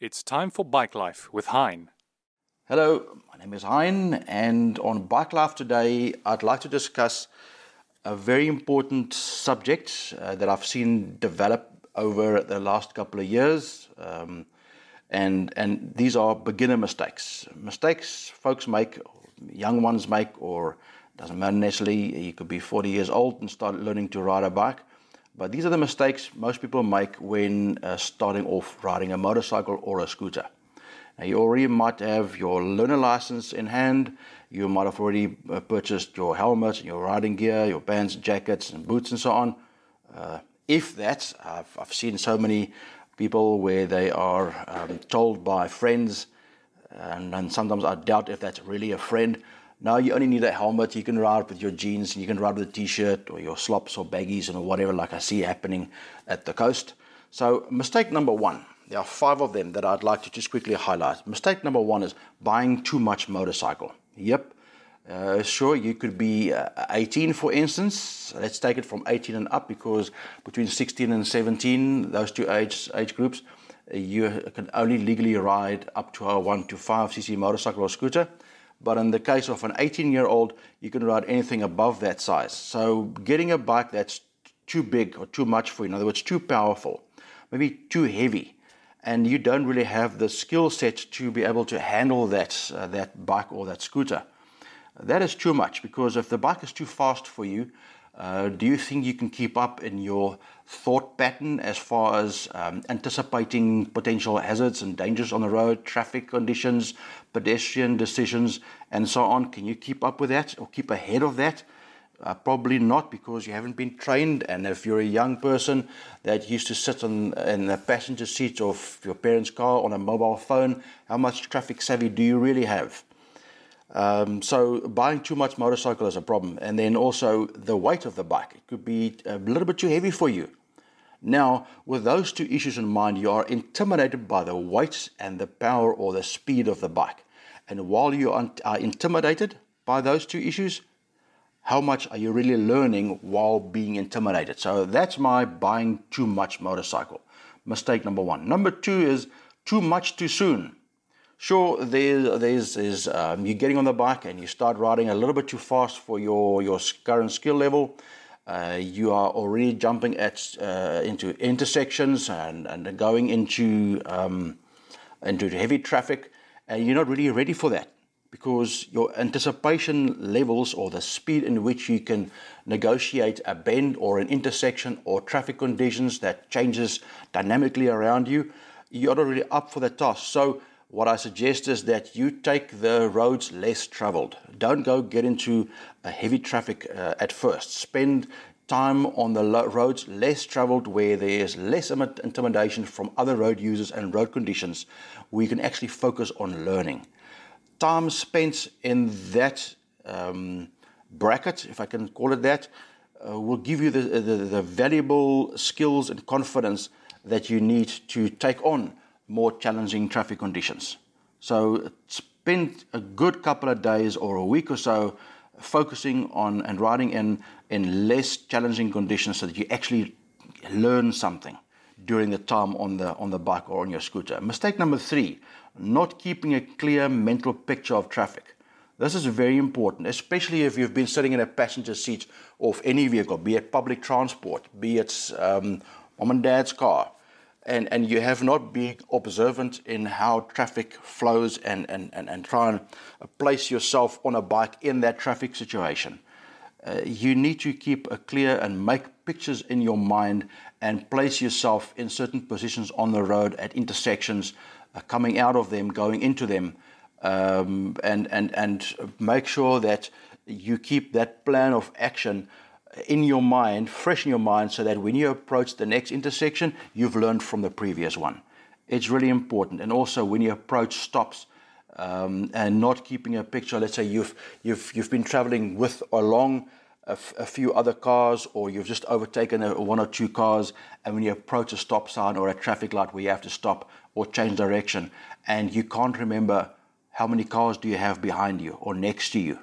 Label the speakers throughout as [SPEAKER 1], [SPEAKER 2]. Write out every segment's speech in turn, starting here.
[SPEAKER 1] It's time for Bike Life with Hein.
[SPEAKER 2] Hello, my name is Hein, and on Bike Life today, I'd like to discuss a very important subject uh, that I've seen develop over the last couple of years. Um, and, and these are beginner mistakes. Mistakes folks make, young ones make, or doesn't matter necessarily, you could be 40 years old and start learning to ride a bike. But these are the mistakes most people make when uh, starting off riding a motorcycle or a scooter. Now, you already might have your learner license in hand. You might have already uh, purchased your helmet, and your riding gear, your bands, jackets, and boots, and so on. Uh, if that, I've, I've seen so many people where they are um, told by friends, and, and sometimes I doubt if that's really a friend. Now you only need a helmet. You can ride with your jeans, and you can ride with a t-shirt or your slops or baggies or whatever, like I see happening at the coast. So mistake number one there are five of them that I'd like to just quickly highlight. Mistake number one is buying too much motorcycle. Yep. Uh, sure, you could be uh, 18, for instance. Let's take it from 18 and up because between 16 and 17, those two age, age groups, you can only legally ride up to a 1 to 5 cc motorcycle or scooter. But in the case of an 18 year old, you can ride anything above that size. So getting a bike that's too big or too much for you, in other words, too powerful, maybe too heavy, and you don't really have the skill set to be able to handle that, uh, that bike or that scooter. That is too much because if the bike is too fast for you, uh, do you think you can keep up in your thought pattern as far as um, anticipating potential hazards and dangers on the road, traffic conditions, pedestrian decisions, and so on? Can you keep up with that or keep ahead of that? Uh, probably not because you haven't been trained. And if you're a young person that used to sit on, in the passenger seat of your parents' car on a mobile phone, how much traffic savvy do you really have? Um, so buying too much motorcycle is a problem. And then also the weight of the bike. It could be a little bit too heavy for you. Now, with those two issues in mind, you are intimidated by the weight and the power or the speed of the bike. And while you are intimidated by those two issues, how much are you really learning while being intimidated? So that's my buying too much motorcycle. Mistake number one. Number two is too much too soon. Sure, there's, um, you're getting on the bike and you start riding a little bit too fast for your, your current skill level. Uh, you are already jumping at uh, into intersections and, and going into um, into heavy traffic, and you're not really ready for that because your anticipation levels or the speed in which you can negotiate a bend or an intersection or traffic conditions that changes dynamically around you, you're not really up for the task. So what I suggest is that you take the roads less traveled. Don't go get into a heavy traffic uh, at first. Spend time on the roads less traveled where there's less intimidation from other road users and road conditions where you can actually focus on learning time spent in that um, bracket, if I can call it that, uh, will give you the, the, the, valuable skills and confidence that you need to take on more challenging traffic conditions. So spend a good couple of days or a week or so focusing on and riding in, in less challenging conditions so that you actually learn something during the time on the, on the bike or on your scooter. Mistake number three, not keeping a clear mental picture of traffic. This is very important, especially if you've been sitting in a passenger seat of any vehicle, be it public transport, be it um, mom and dad's car, and, and you have not been observant in how traffic flows and, and, and, and try and place yourself on a bike in that traffic situation. Uh, you need to keep a clear and make pictures in your mind and place yourself in certain positions on the road at intersections uh, coming out of them, going into them, um, and, and, and make sure that you keep that plan of action in your mind, fresh in your mind, so that when you approach the next intersection, you've learned from the previous one. It's really important. And also, when you approach stops, um, and not keeping a picture. Let's say you've you've you've been traveling with or along a, f- a few other cars, or you've just overtaken a, one or two cars, and when you approach a stop sign or a traffic light where you have to stop, or change direction and you can't remember how many cars do you have behind you or next to you.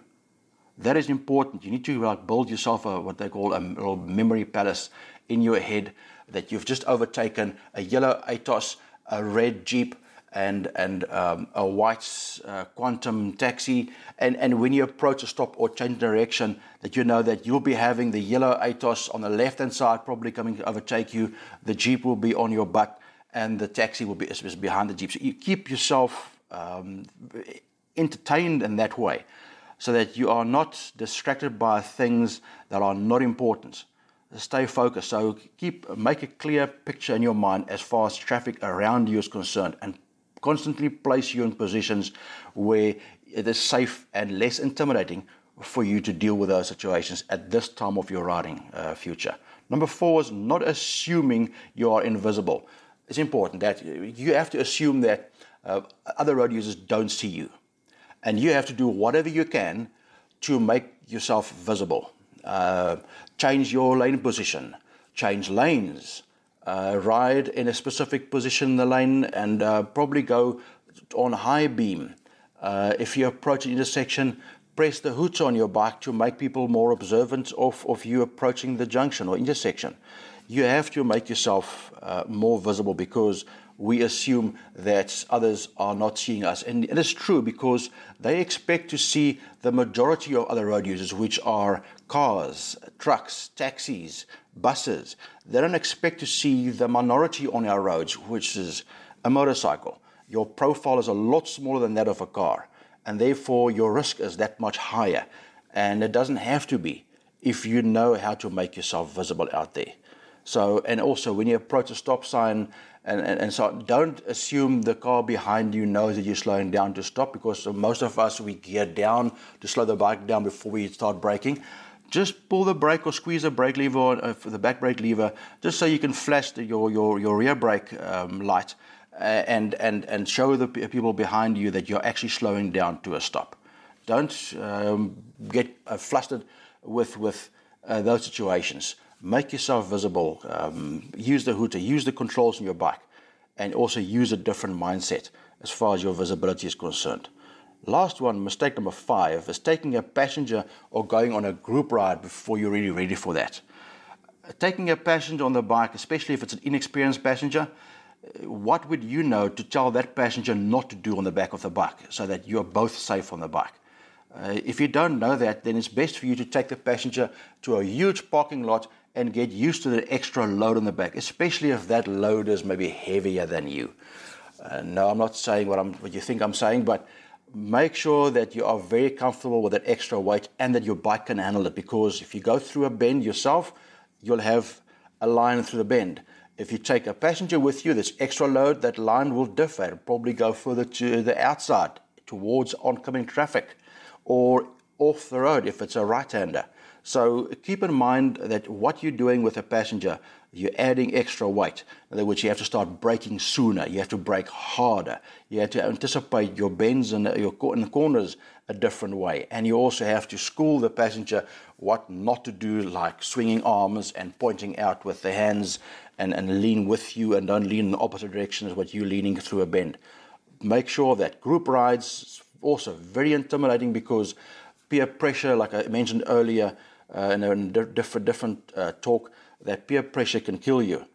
[SPEAKER 2] That is important. You need to like build yourself a what they call a little memory palace in your head that you've just overtaken a yellow Atos, a red Jeep, and and um, a white uh, quantum taxi, and, and when you approach a stop or change direction, that you know that you'll be having the yellow Atos on the left hand side, probably coming to overtake you. The jeep will be on your butt, and the taxi will be behind the jeep. So you keep yourself um, entertained in that way, so that you are not distracted by things that are not important stay focused. So keep make a clear picture in your mind as far as traffic around you is concerned, and constantly place you in positions where it is safe and less intimidating for you to deal with those situations at this time of your riding uh, future. Number four is not assuming you are invisible. It's important that you have to assume that uh, other road users don't see you. And you have to do whatever you can to make yourself visible. Uh, change your lane position, change lanes, uh, ride in a specific position in the lane and uh, probably go on high beam. Uh, if you approach an intersection, press the hoods on your bike to make people more observant of, of you approaching the junction or intersection. You have to make yourself uh, more visible because we assume that others are not seeing us. And it is true because they expect to see the majority of other road users, which are cars, trucks, taxis, buses. They don't expect to see the minority on our roads, which is a motorcycle. Your profile is a lot smaller than that of a car, and therefore your risk is that much higher. And it doesn't have to be if you know how to make yourself visible out there. So, and also when you approach a stop sign, and, and, and, so don't assume the car behind you knows that you're slowing down to stop because most of us we gear down to slow the bike down before we start braking just pull the brake or squeeze the brake lever uh, the back brake lever just so you can flash the, your, your, your rear brake um, light uh, and, and, and show the people behind you that you're actually slowing down to a stop. Don't um, get uh, flustered with, with uh, those situations. Make yourself visible. Um, use the hooter, use the controls on your bike, and also use a different mindset as far as your visibility is concerned. Last one, mistake number five, is taking a passenger or going on a group ride before you're really ready for that. Taking a passenger on the bike, especially if it's an inexperienced passenger, what would you know to tell that passenger not to do on the back of the bike so that you're both safe on the bike? Uh, if you don't know that, then it's best for you to take the passenger to a huge parking lot and get used to the extra load on the back, especially if that load is maybe heavier than you. Uh, no, I'm not saying what, I'm, what you think I'm saying, but make sure that you are very comfortable with that extra weight and that your bike can handle it because if you go through a bend yourself, you'll have a line through the bend. If you take a passenger with you, this extra load, that line will differ. It'll probably go further to the outside towards oncoming traffic or off the road if it's a right hander. So keep in mind that what you're doing with a passenger, you're adding extra weight. In other words, you have to start braking sooner. You have to brake harder. You have to anticipate your bends and your corners a different way. And you also have to school the passenger what not to do, like swinging arms and pointing out with the hands and, and lean with you and don't lean in the opposite direction as what you're leaning through a bend. Make sure that group rides also very intimidating because peer pressure, like I mentioned earlier, uh, in a different, different uh, talk that peer pressure can kill you.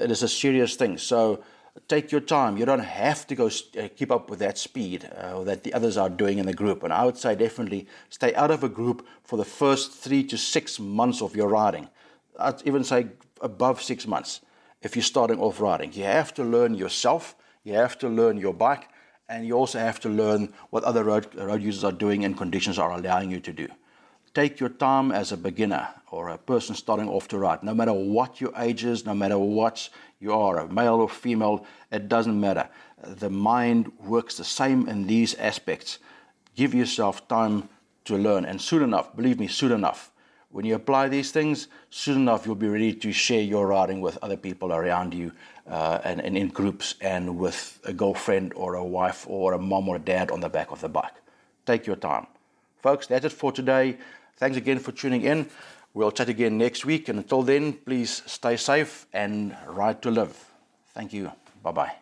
[SPEAKER 2] It is a serious thing. So take your time. You don't have to go uh, keep up with that speed uh, that the others are doing in the group. And I would say definitely stay out of a group for the first three to six months of your riding. I'd even say above six months if you're starting off riding. You have to learn yourself. You have to learn your bike. And you also have to learn what other road, road users are doing and conditions are allowing you to do take your time as a beginner or a person starting off to ride. No matter what your age is, no matter what you are, a male or female, it doesn't matter. The mind works the same in these aspects. Give yourself time to learn, and soon enough, believe me, soon enough, when you apply these things, soon enough you'll be ready to share your riding with other people around you uh, and, and in groups and with a girlfriend or a wife or a mom or a dad on the back of the bike. Take your time. Folks, that's it for today. Thanks again for tuning in. We'll chat again next week. And until then, please stay safe and ride to live. Thank you. Bye bye.